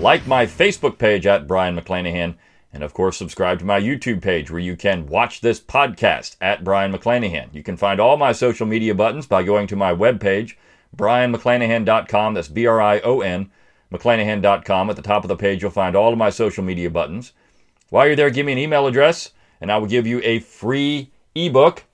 Like my Facebook page at Brion McClanahan. And of course, subscribe to my YouTube page where you can watch this podcast at Brion McClanahan. You can find all my social media buttons by going to my webpage, brionmcclanahan.com. That's B R I O N, McClanahan.com. At the top of the page, you'll find all of my social media buttons. While you're there, give me an email address, and I will give you a free ebook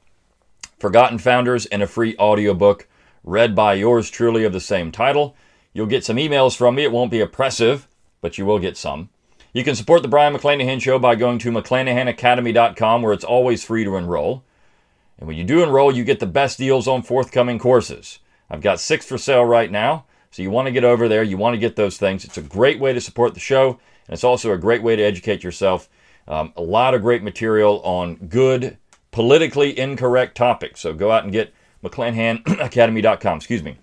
Forgotten Founders, and a free audiobook read by yours truly of the same title. You'll get some emails from me. It won't be oppressive, but you will get some. You can support the Brion McClanahan Show by going to McClanahanacademy.com, where it's always free to enroll. And when you do enroll, you get the best deals on forthcoming courses. I've got six for sale right now, so you want to get over there. You want to get those things. It's a great way to support the show, and it's also a great way to educate yourself. Um, a lot of great material on good politically incorrect topics. So go out and get McClanahanacademy.com. Excuse me.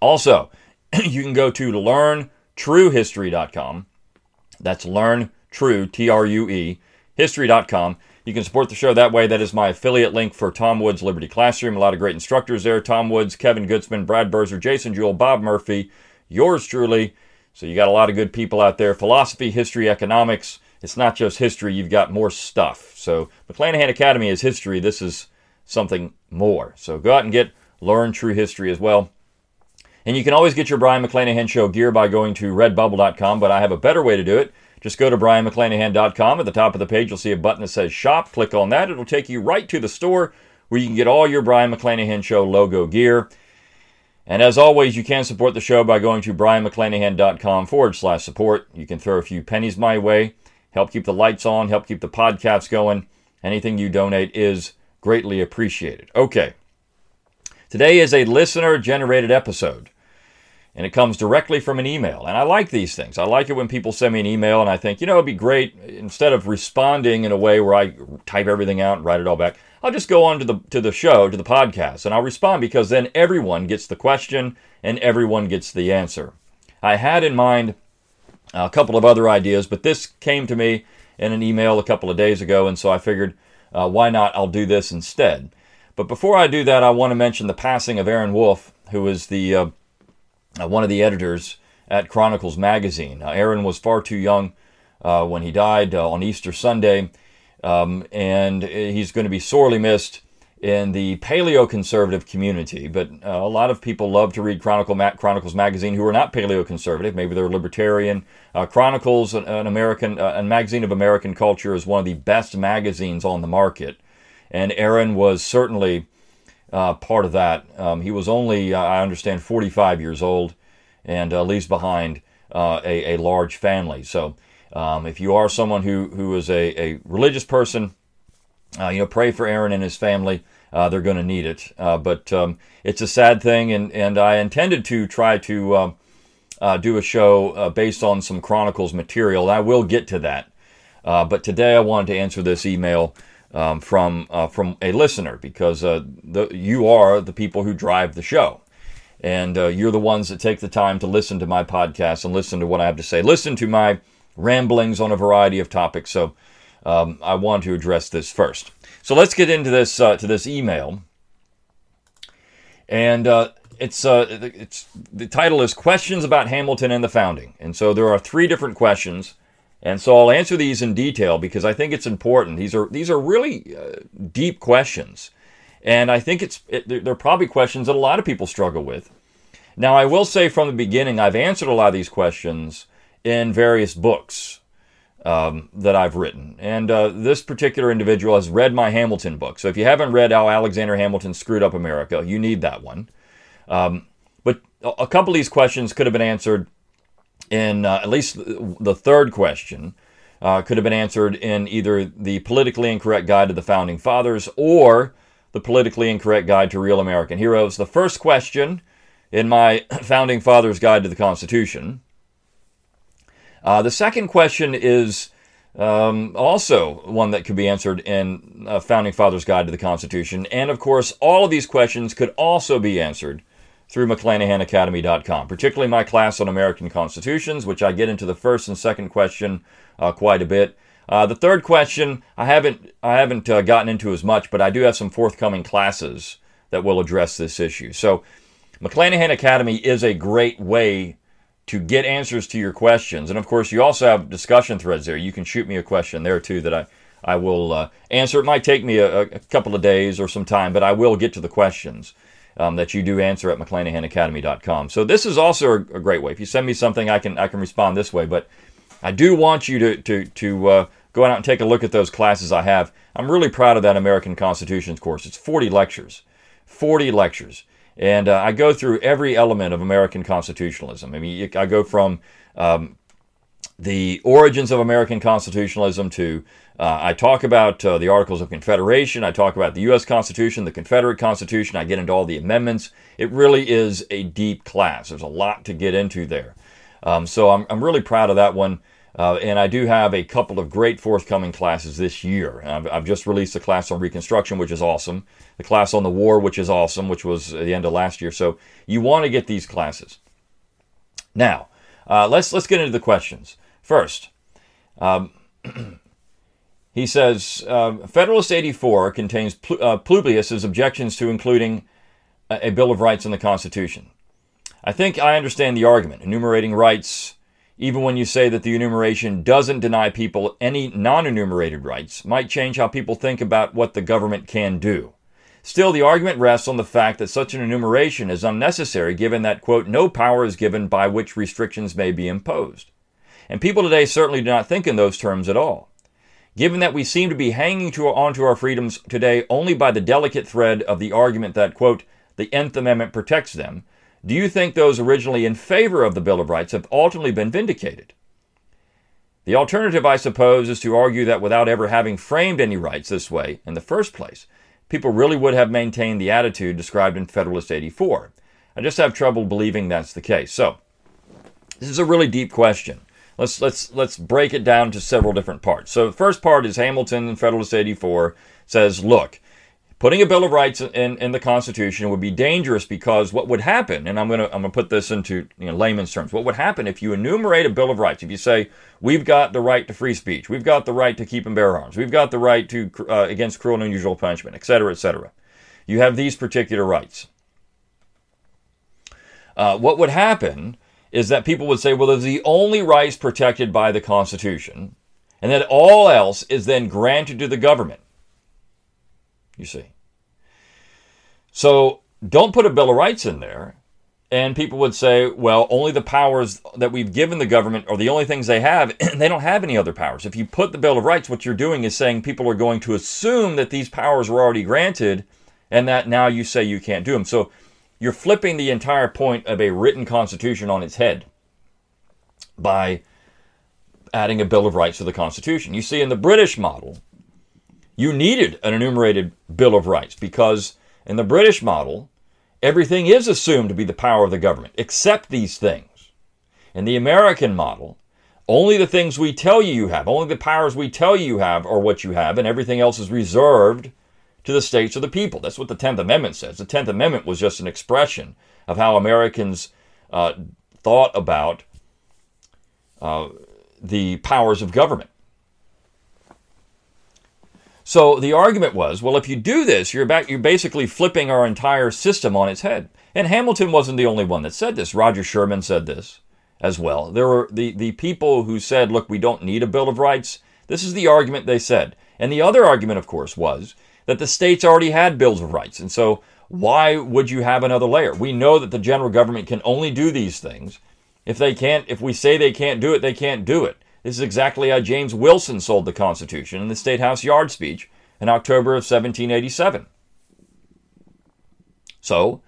Also, you can go to learntruehistory.com. That's learn true, T R U E, history.com. You can support the show that way. That is my affiliate link for Tom Woods Liberty Classroom. A lot of great instructors there Tom Woods, Kevin Gutzman, Brad Birzer, Jason Jewell, Bob Murphy, yours truly. So you got a lot of good people out there. Philosophy, history, economics it's not just history, you've got more stuff. So McClanahan Academy is history. This is something more. So go out and get Learn True History as well. And you can always get your Brion McClanahan Show gear by going to redbubble.com, but I have a better way to do it. Just go to brionmcclanahan.com. At the top of the page, you'll see a button that says Shop. Click on that. It'll take you right to the store where you can get all your Brion McClanahan Show logo gear. And as always, you can support the show by going to brionmcclanahan.com forward slash support. You can throw a few pennies my way help keep the lights on, help keep the podcast going. Anything you donate is greatly appreciated. Okay. Today is a listener generated episode, and it comes directly from an email. And I like these things. I like it when people send me an email, and I think, you know, it'd be great instead of responding in a way where I type everything out and write it all back. I'll just go on to the to the show, to the podcast, and I'll respond because then everyone gets the question and everyone gets the answer. I had in mind a couple of other ideas, but this came to me in an email a couple of days ago, and so I figured, uh, why not? I'll do this instead. But before I do that, I want to mention the passing of Aaron Wolf, who is the uh, uh, one of the editors at Chronicles magazine. Aaron was far too young uh, when he died uh, on Easter Sunday, um, and he's going to be sorely missed in the paleo-conservative community, but uh, a lot of people love to read Chronicle Ma- Chronicles magazine who are not paleo-conservative. Maybe they're libertarian. Uh, Chronicles, an, an American, uh, a magazine of American culture, is one of the best magazines on the market, and Aaron was certainly uh, part of that. Um, he was only, uh, I understand, 45 years old, and uh, leaves behind a, a, large family. So, um, if you are someone who who is a, a religious person, uh, you know, pray for Aaron and his family. Uh, they're going to need it. Uh, but um, it's a sad thing, and, and I intended to try to um, uh, do a show uh, based on some Chronicles material. I will get to that. Uh, but today I wanted to answer this email um, from from a listener because the, you are the people who drive the show. And you're the ones that take the time to listen to my podcast and listen to what I have to say. Listen to my ramblings on a variety of topics. So um, I want to address this first. So let's get into this uh, to this email, and uh, it's uh, it's the title is questions about Hamilton and the founding, and so there are three different questions, and so I'll answer these in detail because I think it's important. These are these are really uh, deep questions, and I think it's it, they're probably questions that a lot of people struggle with. Now I will say from the beginning I've answered a lot of these questions in various books um, that I've written. And uh, this particular individual has read my Hamilton book. So if you haven't read how Alexander Hamilton screwed up America, you need that one. Um, but a couple of these questions could have been answered in uh, at least the third question. Uh, could have been answered in either the politically incorrect guide to the founding fathers or the politically incorrect guide to real American heroes. The first question in my founding fathers guide to the Constitution Uh, the second question is um, also one that could be answered in uh, Founding Fathers Guide to the Constitution. And of course, all of these questions could also be answered through McClanahanacademy.com, particularly my class on American constitutions, which I get into the first and second question uh, quite a bit. Uh, the third question I haven't I haven't uh, gotten into as much, but I do have some forthcoming classes that will address this issue. So, McClanahan Academy is a great way to get answers to your questions, and of course, you also have discussion threads there. You can shoot me a question there too that I I will uh, answer. It might take me a, a, couple of days or some time, but I will get to the questions. Um, that you do answer at McClanahanacademy.com. So this is also a, a, great way. If you send me something, I can I can respond this way. But I do want you to to to uh, go out and take a look at those classes I have. I'm really proud of that American Constitutions course. It's 40 lectures, 40 lectures. And uh, I go through every element of American constitutionalism. I mean, I go from um, the origins of American constitutionalism to uh, I talk about uh, the Articles of Confederation. I talk about the U.S. Constitution, the Confederate Constitution. I get into all the amendments. It really is a deep class. There's a lot to get into there. Um, so I'm, I'm really proud of that one. Uh, and I do have a couple of great forthcoming classes this year. I've, I've, just released a class on Reconstruction, which is awesome. The class on the war, which is awesome, which was the end of last year. So you want to get these classes. Now, uh, let's let's get into the questions first. Um, he says uh, Federalist 84 contains Pl- uh, Publius's objections to including a, a Bill of Rights in the Constitution. I think I understand the argument. Enumerating rights even when you say that the enumeration doesn't deny people any non enumerated rights, might change how people think about what the government can do. Still, the argument rests on the fact that such an enumeration is unnecessary given that, quote, no power is given by which restrictions may be imposed. And people today certainly do not think in those terms at all. Given that we seem to be hanging to, onto our freedoms today only by the delicate thread of the argument that, quote, the Nth Amendment protects them, do you think those originally in favor of the Bill of Rights have ultimately been vindicated? The alternative, I suppose, is to argue that without ever having framed any rights this way in the first place, people really would have maintained the attitude described in Federalist 84. I just have trouble believing that's the case. So, this is a really deep question. Let's let's let's break it down to several different parts. So, the first part is Hamilton in Federalist 84 says, look, putting a Bill of Rights in, in the Constitution would be dangerous because what would happen, and I'm to I'm to put this into you know, layman's terms, what would happen if you enumerate a Bill of Rights? If you say we've got the right to free speech, we've got the right to keep and bear arms, we've got the right to uh, against cruel and unusual punishment, etc., etc. You have these particular rights. Uh, what would happen is that people would say, well, there's the only rights protected by the Constitution, and that all else is then granted to the government you see. So don't put a Bill of Rights in there. And people would say, well, only the powers that we've given the government are the only things they have, and they don't have any other powers. If you put the Bill of Rights, what you're doing is saying people are going to assume that these powers were already granted and that now you say you can't do them. So you're flipping the entire point of a written constitution on its head by adding a Bill of Rights to the Constitution. You see, in the British model, you needed an enumerated Bill of Rights because in the British model, everything is assumed to be the power of the government, except these things. In the American model, only the things we tell you you have, only the powers we tell you you have are what you have, and everything else is reserved to the states or the people. That's what the 10th Amendment says. The 10th Amendment was just an expression of how Americans uh, thought about uh, the powers of government. So the argument was, well, if you do this, you're back, you're basically flipping our entire system on its head. And Hamilton wasn't the only one that said this. Roger Sherman said this as well. There were the, the people who said, look, we don't need a Bill of Rights. This is the argument they said. And the other argument, of course, was that the states already had bills of rights. And so why would you have another layer? We know that the general government can only do these things. If they can't, if we say they can't do it, they can't do it. This is exactly how James Wilson sold the Constitution in the State House Yard speech in October of 1787. So,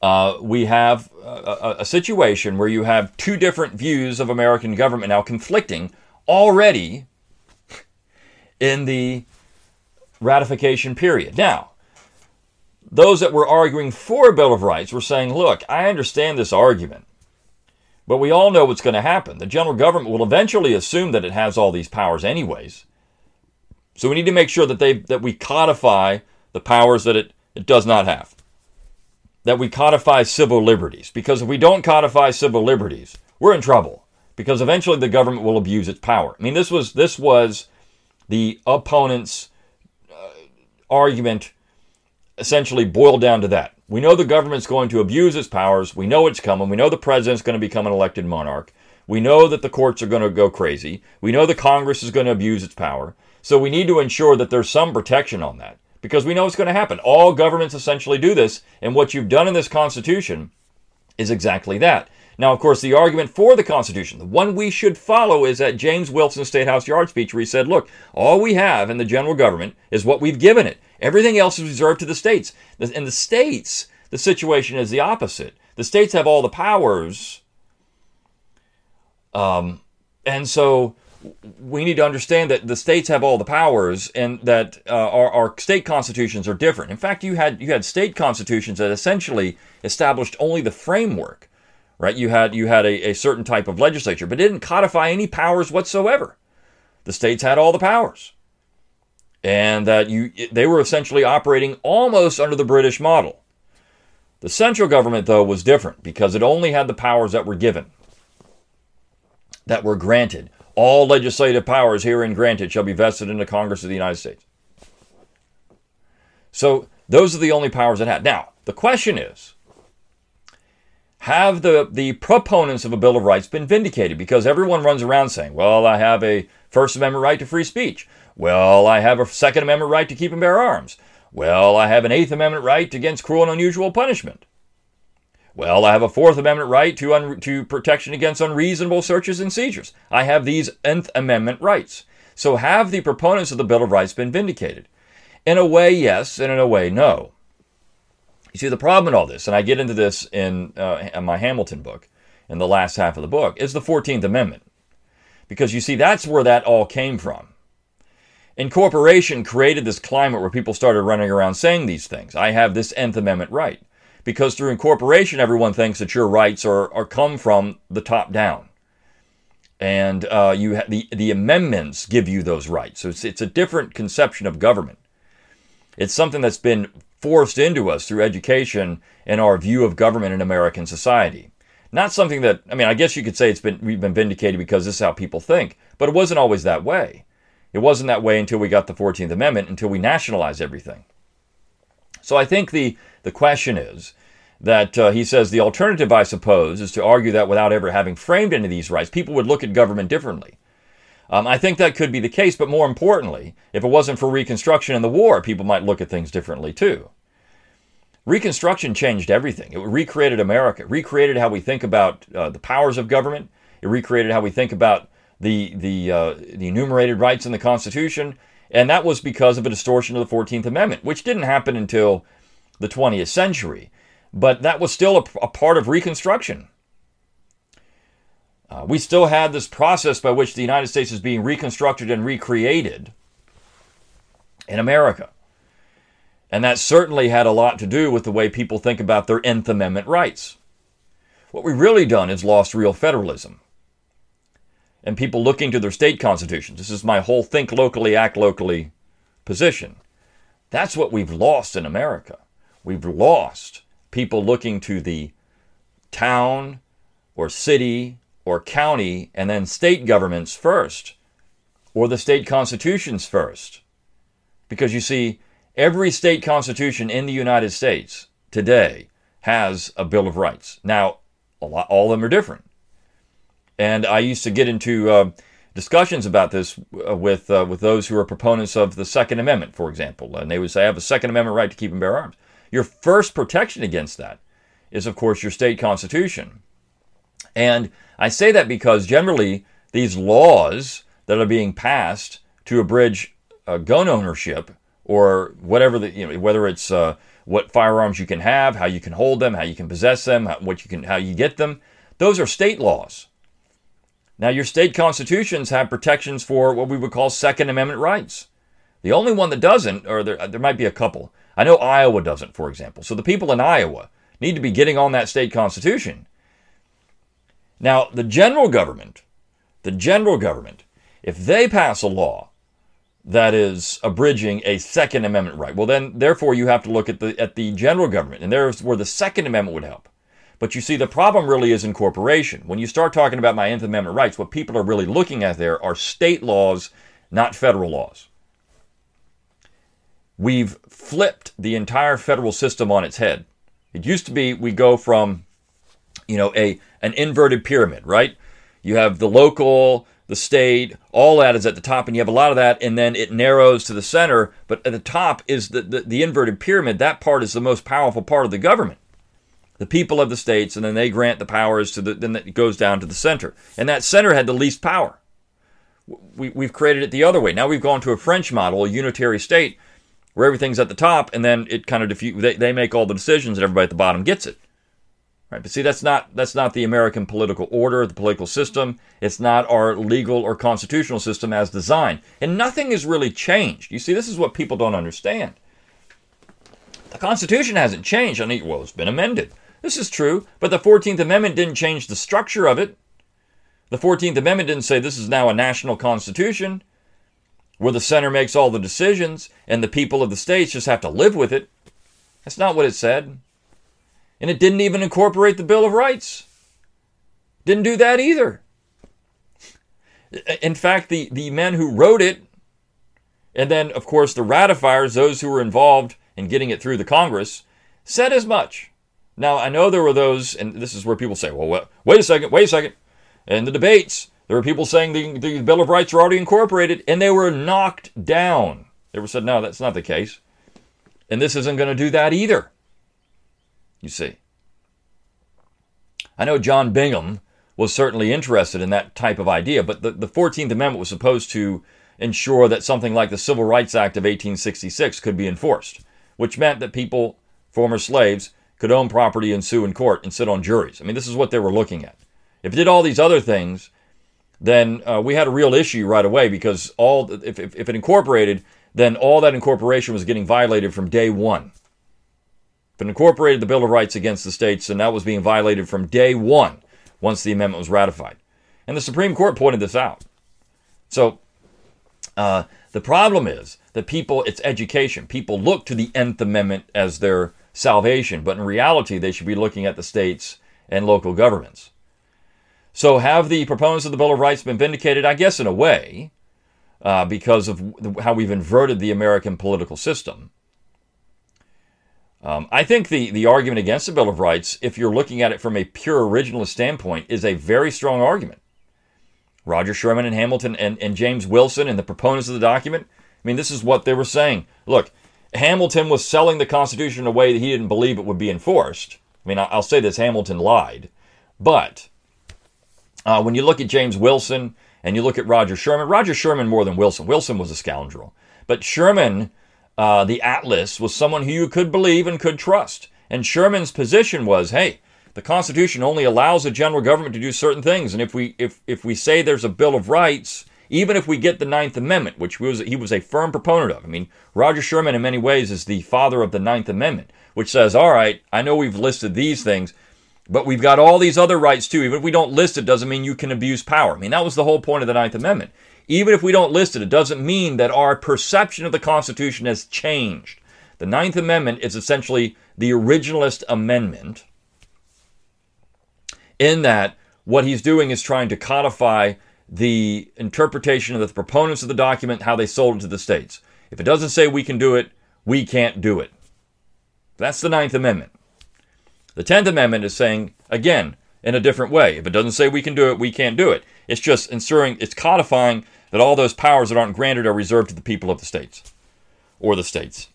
uh, we have a, a, situation where you have two different views of American government now conflicting already in the ratification period. Now, those that were arguing for a Bill of Rights were saying, look, I understand this argument, But we all know what's going to happen. The general government will eventually assume that it has all these powers anyways. So we need to make sure that they that we codify the powers that it, it does not have. That we codify civil liberties. Because if we don't codify civil liberties, we're in trouble. Because eventually the government will abuse its power. I mean, this was this was the opponent's argument essentially boiled down to that. We know the government's going to abuse its powers. We know it's coming. We know the president's going to become an elected monarch. We know that the courts are going to go crazy. We know the Congress is going to abuse its power. So we need to ensure that there's some protection on that because we know it's going to happen. All governments essentially do this, and what you've done in this Constitution is exactly that. Now, of course, the argument for the Constitution, the one we should follow, is that James Wilson State House Yard speech where he said, look, all we have in the general government is what we've given it. Everything else is reserved to the states. In the states, the situation is the opposite. The states have all the powers. Um, and so we need to understand that the states have all the powers and that uh, our, our state constitutions are different. In fact, you had you had state constitutions that essentially established only the framework, right? You had you had a, a certain type of legislature, but didn't codify any powers whatsoever. The states had all the powers, and that you they were essentially operating almost under the British model. The central government, though, was different because it only had the powers that were given, that were granted all legislative powers herein granted shall be vested in the Congress of the United States. So those are the only powers it had. Now, the question is have the, the proponents of a Bill of Rights been vindicated? Because everyone runs around saying, well, I have a First Amendment right to free speech. Well, I have a Second Amendment right to keep and bear arms. Well, I have an Eighth Amendment right against cruel and unusual punishment. Well, I have a Fourth Amendment right to, un- to protection against unreasonable searches and seizures. I have these Nth Amendment rights. So have the proponents of the Bill of Rights been vindicated? In a way, yes, and in a way, no. You see, the problem in all this, and I get into this in, uh, in my Hamilton book, in the last half of the book, is the 14th Amendment. Because you see, that's where that all came from. Incorporation created this climate where people started running around saying these things. I have this Nth Amendment right because through incorporation, everyone thinks that your rights are, are come from the top down. And uh, you ha- the, the amendments give you those rights. So it's, it's a different conception of government. It's something that's been forced into us through education and our view of government in American society. Not something that, I mean, I guess you could say it's been, we've been vindicated because this is how people think, but it wasn't always that way. It wasn't that way until we got the 14th Amendment, until we nationalized everything. So I think the, the question is that uh, he says the alternative, I suppose, is to argue that without ever having framed any of these rights, people would look at government differently. Um, I think that could be the case, but more importantly, if it wasn't for Reconstruction and the war, people might look at things differently too. Reconstruction changed everything. It recreated America, it recreated how we think about uh, the powers of government, it recreated how we think about the, the, uh, the enumerated rights in the Constitution, and that was because of a distortion of the 14th Amendment, which didn't happen until the 20th century. But that was still a, a part of Reconstruction. Uh, we still had this process by which the United States is being reconstructed and recreated in America. And that certainly had a lot to do with the way people think about their Nth Amendment rights. What we've really done is lost real federalism. And people looking to their state constitutions. This is my whole think locally, act locally position. That's what we've lost in America. We've lost people looking to the town or city or county and then state governments first, or the state constitutions first. Because you see, every state constitution in the United States today has a Bill of Rights. Now, lot, all of them are different. And I used to get into uh, discussions about this uh, with, uh, with those who are proponents of the Second Amendment, for example. And they would say, I have a Second Amendment right to keep and bear arms. Your first protection against that is, of course, your state constitution. And I say that because generally these laws that are being passed to abridge uh, gun ownership or whatever the you know whether it's uh, what firearms you can have, how you can hold them, how you can possess them, how, what you can how you get them, those are state laws. Now your state constitutions have protections for what we would call Second Amendment rights. The only one that doesn't, or there, there might be a couple, I know Iowa doesn't, for example. So the people in Iowa need to be getting on that state constitution. Now, the general government, the general government, if they pass a law that is abridging a Second Amendment right, well, then, therefore, you have to look at the at the general government, and there's where the Second Amendment would help. But you see, the problem really is incorporation. When you start talking about my Nth Amendment rights, what people are really looking at there are state laws, not federal laws. We've flipped the entire federal system on its head. It used to be we go from, you know, a an inverted pyramid, right? You have the local, the state, all that is at the top, and you have a lot of that, and then it narrows to the center. But at the top is the, the, the inverted pyramid. That part is the most powerful part of the government the people of the states, and then they grant the powers to the, then it goes down to the center. And that center had the least power. We, we've created it the other way. Now we've gone to a French model, a unitary state, where everything's at the top, and then it kind of diffuse. They, they make all the decisions, and everybody at the bottom gets it. Right? But see, that's not that's not the American political order, the political system. It's not our legal or constitutional system as designed, and nothing has really changed. You see, this is what people don't understand. The Constitution hasn't changed. I mean, well, it's been amended. This is true, but the 14th Amendment didn't change the structure of it. The 14th Amendment didn't say this is now a national constitution where the center makes all the decisions and the people of the states just have to live with it. That's not what it said. And it didn't even incorporate the Bill of Rights. Didn't do that either. In fact, the, the men who wrote it, and then, of course, the ratifiers, those who were involved in getting it through the Congress, said as much. Now, I know there were those, and this is where people say, well, wait a second, wait a second. In the debates, there were people saying the, the Bill of Rights are already incorporated, and they were knocked down. They were said, no, that's not the case. And this isn't going to do that either. You see. I know John Bingham was certainly interested in that type of idea, but the, the 14th Amendment was supposed to ensure that something like the Civil Rights Act of 1866 could be enforced, which meant that people, former slaves, could own property and sue in court and sit on juries. I mean, this is what they were looking at. If it did all these other things, then uh, we had a real issue right away because all if, if, if it incorporated, then all that incorporation was getting violated from day one. It incorporated the Bill of Rights against the states, and that was being violated from day one once the amendment was ratified. And the Supreme Court pointed this out. So uh, the problem is that people, it's education. People look to the Nth Amendment as their salvation, but in reality, they should be looking at the states and local governments. So, have the proponents of the Bill of Rights been vindicated? I guess in a way, uh, because of how we've inverted the American political system. Um, I think the, the argument against the Bill of Rights, if you're looking at it from a pure originalist standpoint, is a very strong argument. Roger Sherman and Hamilton and, and James Wilson and the proponents of the document, I mean, this is what they were saying. Look, Hamilton was selling the Constitution in a way that he didn't believe it would be enforced. I mean, I'll say this Hamilton lied. But uh, when you look at James Wilson and you look at Roger Sherman, Roger Sherman more than Wilson. Wilson was a scoundrel. But Sherman, uh, the Atlas, was someone who you could believe and could trust. And Sherman's position was hey, the Constitution only allows the general government to do certain things. And if we, if, if we say there's a Bill of Rights, even if we get the Ninth Amendment, which was, he was a firm proponent of. I mean, Roger Sherman, in many ways, is the father of the Ninth Amendment, which says, all right, I know we've listed these things, but we've got all these other rights too. Even if we don't list it, doesn't mean you can abuse power. I mean, that was the whole point of the Ninth Amendment. Even if we don't list it, it doesn't mean that our perception of the Constitution has changed. The Ninth Amendment is essentially the originalist amendment, in that what he's doing is trying to codify the interpretation of the proponents of the document, how they sold it to the states. If it doesn't say we can do it, we can't do it. That's the Ninth Amendment. The Tenth Amendment is saying, again, in a different way. If it doesn't say we can do it, we can't do it. It's just ensuring, it's codifying that all those powers that aren't granted are reserved to the people of the states or the states.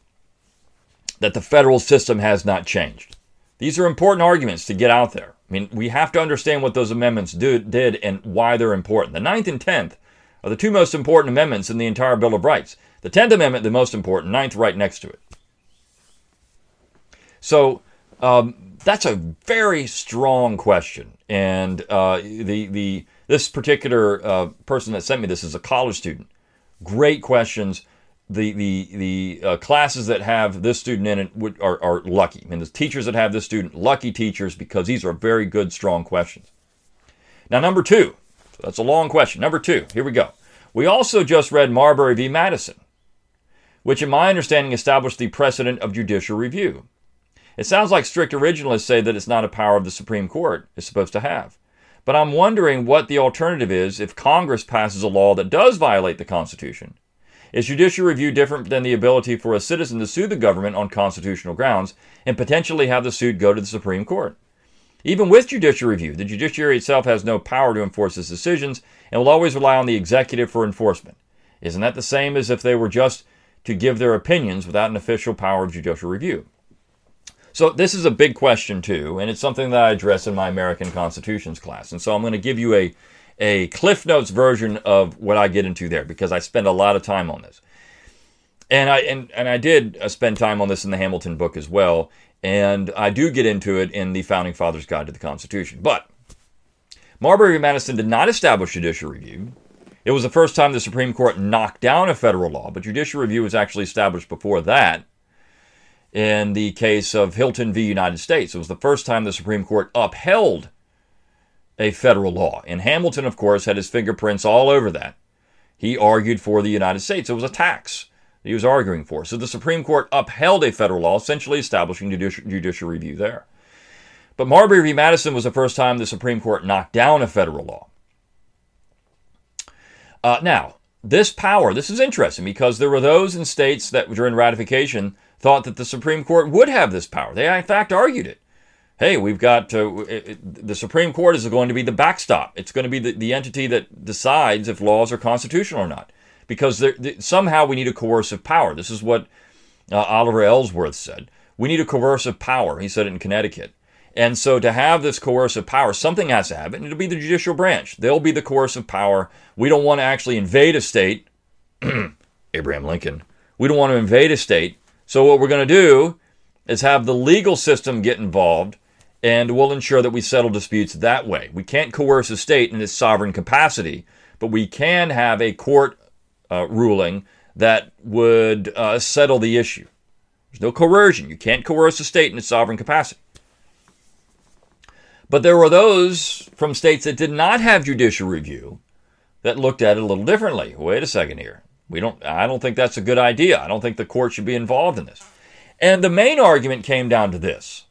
That the federal system has not changed. These are important arguments to get out there. I mean, we have to understand what those amendments do, did and why they're important. The Ninth and Tenth are the two most important amendments in the entire Bill of Rights. The Tenth Amendment, the most important, Ninth right next to it. So um, that's a very strong question, and uh, the the this particular uh, person that sent me this is a college student. Great questions the the the uh, classes that have this student in it would, are, are lucky. Mean, the teachers that have this student, lucky teachers because these are very good, strong questions. Now, number two, so that's a long question. Number two, here we go. We also just read Marbury v. Madison, which, in my understanding, established the precedent of judicial review. It sounds like strict originalists say that it's not a power of the Supreme Court is supposed to have. But I'm wondering what the alternative is if Congress passes a law that does violate the Constitution. Is judicial review different than the ability for a citizen to sue the government on constitutional grounds and potentially have the suit go to the Supreme Court? Even with judicial review, the judiciary itself has no power to enforce its decisions and will always rely on the executive for enforcement. Isn't that the same as if they were just to give their opinions without an official power of judicial review? So this is a big question too, and it's something that I address in my American Constitutions class. And so I'm going to give you a a Cliff Notes version of what I get into there because I spend a lot of time on this. And I and, and I did uh, spend time on this in the Hamilton book as well, and I do get into it in the Founding Fathers Guide to the Constitution. But Marbury Madison did not establish judicial review. It was the first time the Supreme Court knocked down a federal law, but judicial review was actually established before that in the case of Hylton v. United States. It was the first time the Supreme Court upheld a federal law. And Hamilton, of course, had his fingerprints all over that. He argued for the United States. It was a tax he was arguing for. So the Supreme Court upheld a federal law, essentially establishing judicial, review there. But Marbury v. Madison was the first time the Supreme Court knocked down a federal law. Uh, now, this power, this is interesting because there were those in states that during ratification thought that the Supreme Court would have this power. They, in fact, argued it. Hey, we've got uh, it, the Supreme Court is going to be the backstop. It's going to be the, the entity that decides if laws are constitutional or not. Because there, the, somehow we need a coercive power. This is what uh, Oliver Ellsworth said. We need a coercive power. He said it in Connecticut. And so to have this coercive power, something has to have it, and it'll be the judicial branch. They'll be the coercive power. We don't want to actually invade a state. Abraham Lincoln. We don't want to invade a state so, what we're going to do is have the legal system get involved and we'll ensure that we settle disputes that way. We can't coerce a state in its sovereign capacity, but we can have a court uh, ruling that would uh, settle the issue. There's no coercion. You can't coerce a state in its sovereign capacity. But there were those from states that did not have judicial review that looked at it a little differently. Wait a second here. We don't I don't think that's a good idea. I don't think the court should be involved in this. And the main argument came down to this.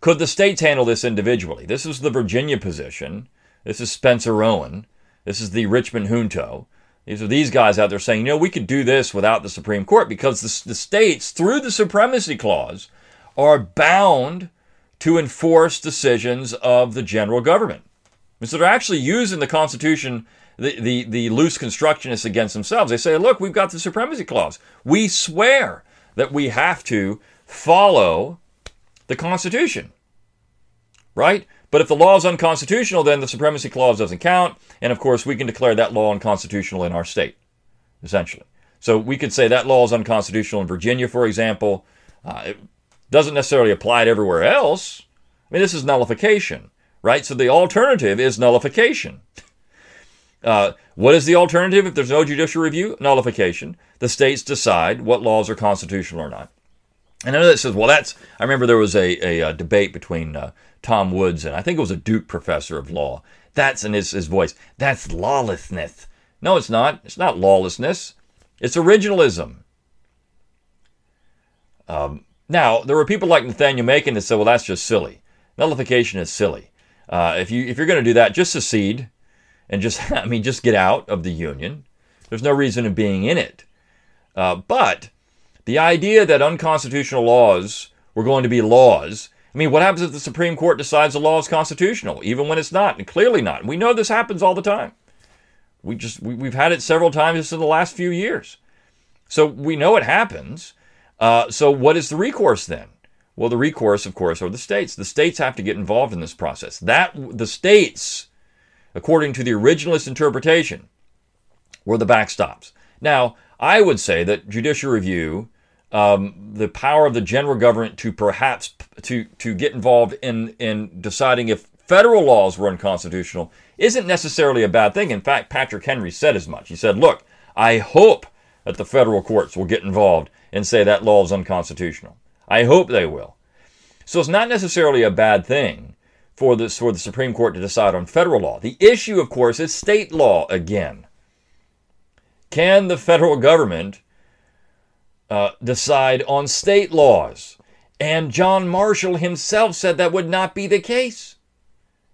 Could the states handle this individually? This is the Virginia position. This is Spencer Roane. This is the Richmond Junto. These are these guys out there saying, you know, we could do this without the Supreme Court because the, the states, through the Supremacy Clause, are bound to enforce decisions of the general government. And so they're actually using the Constitution the, the, loose constructionists against themselves. They say, look, we've got the supremacy clause. We swear that we have to follow the Constitution. Right? But if the law is unconstitutional, then the supremacy clause doesn't count. And of course, we can declare that law unconstitutional in our state, essentially. So we could say that law is unconstitutional in Virginia, for example. Uh, it doesn't necessarily apply to everywhere else. I mean, this is nullification, right? So the alternative is nullification. Uh, what is the alternative if there's no judicial review? Nullification. The states decide what laws are constitutional or not. And know that says, well, that's. I remember there was a, a, a debate between uh, Tom Woods and I think it was a Duke professor of law. That's in his, his voice. That's lawlessness. No, it's not. It's not lawlessness. It's originalism. Um, now, there were people like Nathaniel Macon that said, well, that's just silly. Nullification is silly. Uh, if you if you're going to do that, just secede and just, I mean, just get out of the union. There's no reason of being in it. Uh, but the idea that unconstitutional laws were going to be laws. I mean, what happens if the Supreme Court decides a law is constitutional, even when it's not, and clearly not? We know this happens all the time. We just we, have had it several times just in the last few years, so we know it happens. Uh, so what is the recourse then? Well, the recourse, of course, are the states. The states have to get involved in this process. That the states according to the originalist interpretation, were the backstops. Now, I would say that judicial review, um, the power of the general government to perhaps to to get involved in in deciding if federal laws were unconstitutional, isn't necessarily a bad thing. In fact, Patrick Henry said as much. He said, "Look, I hope that the federal courts will get involved and say that law is unconstitutional. I hope they will." So it's not necessarily a bad thing for the, for the Supreme Court to decide on federal law. The issue, of course, is state law again. Can the federal government uh, decide on state laws? And John Marshall himself said that would not be the case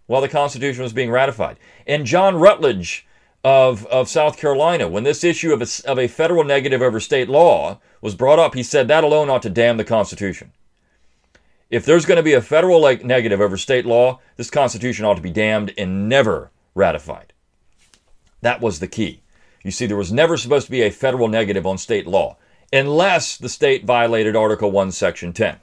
while the Constitution was being ratified. And John Rutledge of, of South Carolina, when this issue of a, of a federal negative over state law was brought up, he said that alone ought to damn the Constitution. If there's going to be a federal like negative over state law, this Constitution ought to be damned and never ratified. That was the key. You see, there was never supposed to be a federal negative on state law unless the state violated Article 1, Section 10,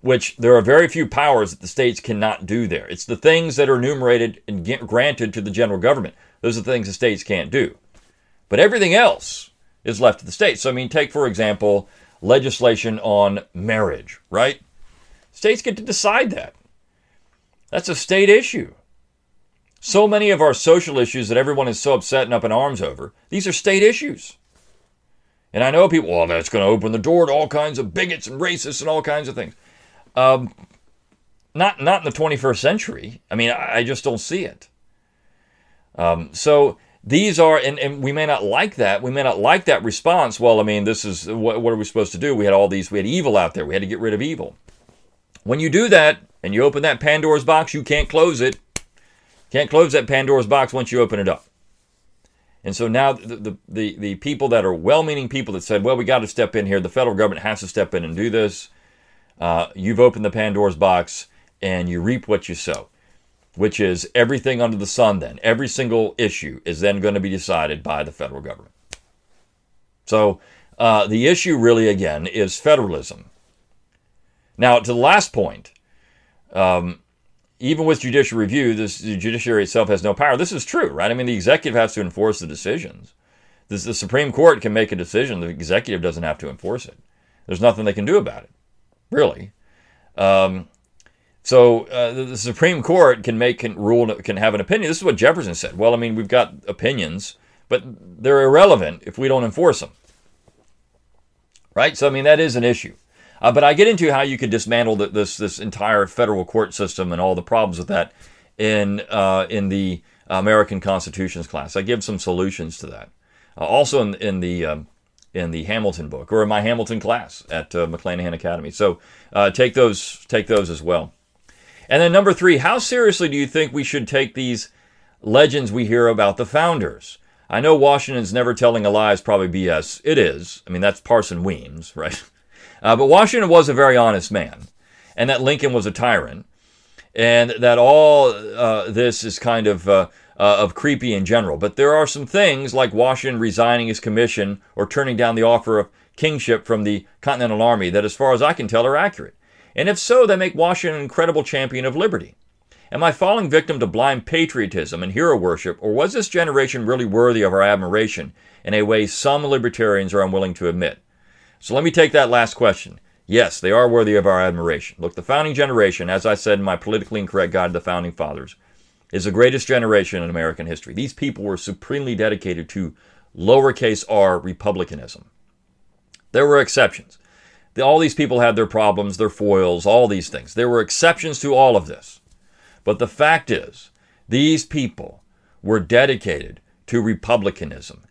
which there are very few powers that the states cannot do there. It's the things that are enumerated and granted to the general government. Those are the things the states can't do. But everything else is left to the states. So, I mean, take, for example, legislation on marriage, right? States get to decide that. That's a state issue. So many of our social issues that everyone is so upset and up in arms over, these are state issues. And I know people, well, that's going to open the door to all kinds of bigots and racists and all kinds of things. Um, not, not in the 21st century. I mean, I, I just don't see it. Um, so these are, and, and we may not like that. We may not like that response. Well, I mean, this is what, what are we supposed to do? We had all these, we had evil out there. We had to get rid of evil. When you do that and you open that Pandora's box, you can't close it. Can't close that Pandora's box once you open it up. And so now the, the, the, the people that are well meaning people that said, well, we got to step in here, the federal government has to step in and do this. Uh, you've opened the Pandora's box and you reap what you sow which is everything under the sun, then. Every single issue is then going to be decided by the federal government. So uh, the issue really, again, is federalism. Now, to the last point, um, even with judicial review, this, the judiciary itself has no power. This is true, right? I mean, the executive has to enforce the decisions. The Supreme Court can make a decision. The executive doesn't have to enforce it. There's nothing they can do about it, really. Um, so uh, the, Supreme Court can make can rule can have an opinion. This is what Jefferson said. Well, I mean, we've got opinions, but they're irrelevant if we don't enforce them. Right? So I mean, that is an issue. Uh, but I get into how you could dismantle the, this this entire federal court system and all the problems with that in uh, in the American Constitutions class. I give some solutions to that. Uh, also in in the um, in the Hamilton book or in my Hamilton class at uh, McClanahan Academy. So uh, take those take those as well. And then number three, how seriously do you think we should take these legends we hear about the founders? I know Washington's never telling a lie is probably BS. It is. I mean, that's Parson Weems, right? Uh, but Washington was a very honest man, and that Lincoln was a tyrant, and that all uh, this is kind of uh, uh of creepy in general. But there are some things like Washington resigning his commission or turning down the offer of kingship from the Continental Army that, as far as I can tell, are accurate. And if so, they make Washington an incredible champion of liberty. Am I falling victim to blind patriotism and hero worship, or was this generation really worthy of our admiration in a way some libertarians are unwilling to admit? So let me take that last question. Yes, they are worthy of our admiration. Look, the founding generation, as I said in my politically incorrect guide to the founding fathers, is the greatest generation in American history. These people were supremely dedicated to lowercase r republicanism. There were exceptions all these people had their problems, their foils, all these things. There were exceptions to all of this. But the fact is, these people were dedicated to republicanism.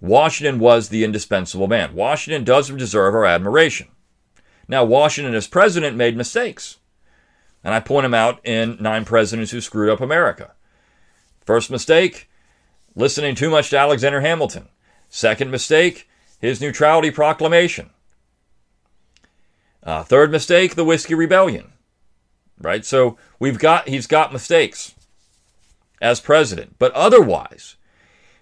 Washington was the indispensable man. Washington does deserve our admiration. Now, Washington as president made mistakes. And I point them out in Nine Presidents Who Screwed Up America. First mistake, listening too much to Alexander Hamilton. Second mistake, his neutrality proclamation. Uh, third mistake, the Whiskey Rebellion. Right? So we've got, he's got mistakes as president. But otherwise,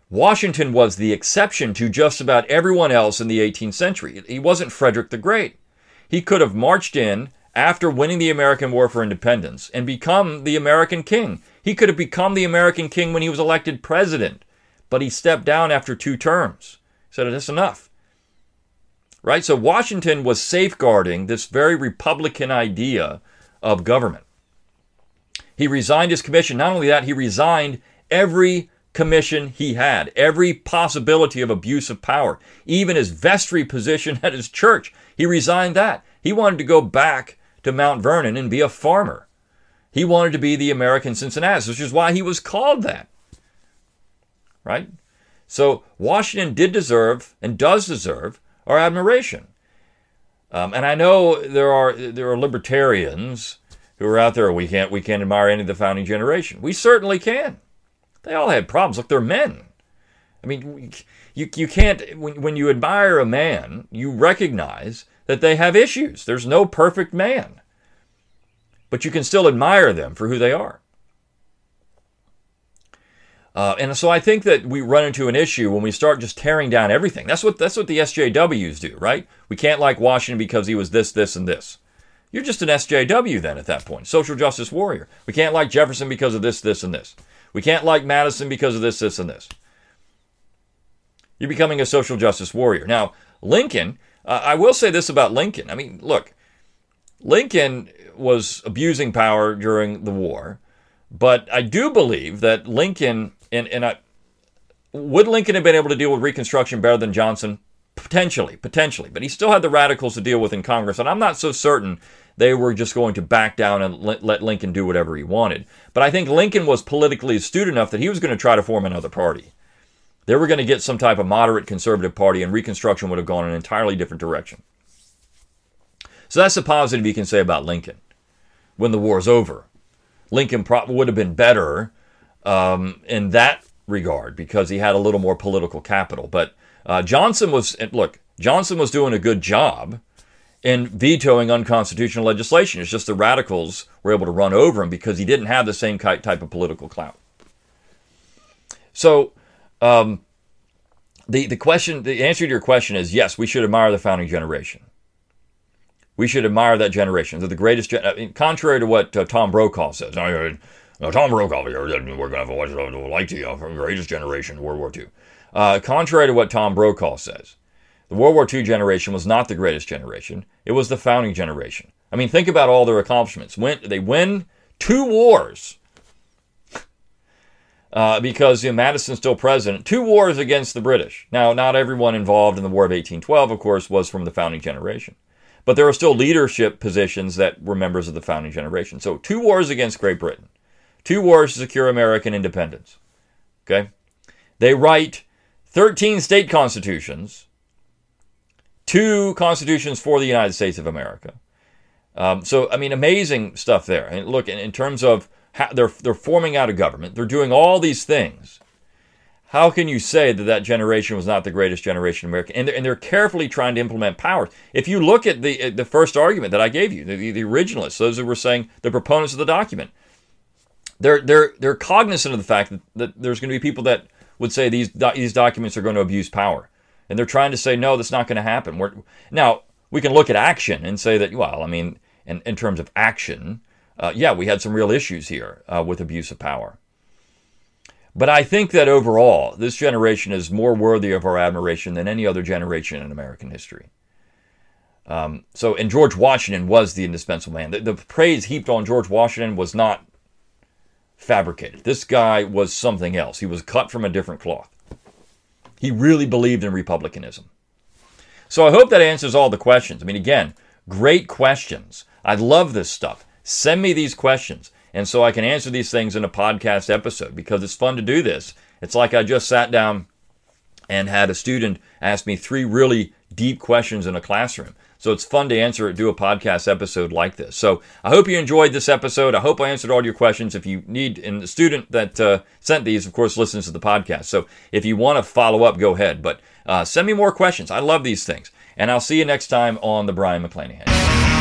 Washington was the exception to just about everyone else in the 18th century. He wasn't Frederick the Great. He could have marched in after winning the American War for Independence and become the American king. He could have become the American king when he was elected president, but he stepped down after two terms. He said, That's enough right? So Washington was safeguarding this very Republican idea of government. He resigned his commission. Not only that, he resigned every commission he had, every possibility of abuse of power, even his vestry position at his church. He resigned that. He wanted to go back to Mount Vernon and be a farmer. He wanted to be the American Cincinnatus, which is why he was called that. Right? So Washington did deserve and does deserve our admiration. Um, and I know there are there are libertarians who are out there. We can't we can't admire any of the founding generation. We certainly can. They all had problems. Look, they're men. I mean, you you can't when when you admire a man, you recognize that they have issues. There's no perfect man, but you can still admire them for who they are. Uh, and so I think that we run into an issue when we start just tearing down everything. That's what that's what the SJWs do, right? We can't like Washington because he was this, this, and this. You're just an SJW then at that point, social justice warrior. We can't like Jefferson because of this, this, and this. We can't like Madison because of this, this, and this. You're becoming a social justice warrior. Now, Lincoln, uh, I will say this about Lincoln. I mean, look, Lincoln was abusing power during the war, but I do believe that Lincoln and and I, would Lincoln have been able to deal with Reconstruction better than Johnson? Potentially, potentially, but he still had the radicals to deal with in Congress, and I'm not so certain they were just going to back down and let Lincoln do whatever he wanted. But I think Lincoln was politically astute enough that he was going to try to form another party. They were going to get some type of moderate conservative party, and Reconstruction would have gone an entirely different direction. So that's a positive you can say about Lincoln when the war's over. Lincoln probably would have been better um, in that regard because he had a little more political capital. But uh, Johnson was look, Johnson was doing a good job in vetoing unconstitutional legislation. It's just the radicals were able to run over him because he didn't have the same type of political clout. So, um, the the question, the answer to your question is yes, we should admire the founding generation. We should admire that generation. They're the greatest. Mean, contrary to what uh, Tom Brokaw says, now, Tom Brokaw here, we're going to have a watch like the uh, greatest generation, World War II. Uh, contrary to what Tom Brokaw says, the World War II generation was not the greatest generation. It was the founding generation. I mean, think about all their accomplishments. Win, they win two wars uh, because you know, Madison's still president. Two wars against the British. Now, not everyone involved in the War of 1812, of course, was from the founding generation. But there are still leadership positions that were members of the founding generation. So, two wars against Great Britain. Two wars to secure American independence. Okay? They write 13 state constitutions, two constitutions for the United States of America. Um, so, I mean, amazing stuff there. And look, in, in terms of how they're, they're forming out a government, they're doing all these things. How can you say that that generation was not the greatest generation in America? And they're, and they're carefully trying to implement powers. If you look at the the first argument that I gave you, the, the originalists, those who were saying the proponents of the document, they're they're they're cognizant of the fact that, that there's going to be people that would say these these documents are going to abuse power, and they're trying to say no, that's not going to happen. We're, now we can look at action and say that well, I mean, in, in terms of action, uh, yeah, we had some real issues here uh, with abuse of power. But I think that overall, this generation is more worthy of our admiration than any other generation in American history. Um, so, and George Washington was the indispensable man. The, the, praise heaped on George Washington was not fabricated. This guy was something else. He was cut from a different cloth. He really believed in republicanism. So I hope that answers all the questions. I mean, again, great questions. I love this stuff. Send me these questions. And so I can answer these things in a podcast episode because it's fun to do this. It's like I just sat down and had a student ask me three really deep questions in a classroom. So it's fun to answer it, do a podcast episode like this. So I hope you enjoyed this episode. I hope I answered all your questions. If you need, and the student that uh, sent these, of course, listens to the podcast. So if you want to follow up, go ahead. But uh, send me more questions. I love these things. And I'll see you next time on the Brion McClanahan.